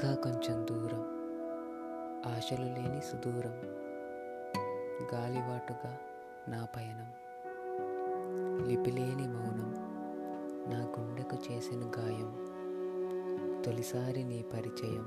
ఇంకా కొంచెం దూరం. ఆశలు లేని సుదూరం. గాలివాటుగా నా పయనం. లిపిలేని మౌనం. నా గుండెకు చేసిన గాయం. తొలిసారి నీ పరిచయం.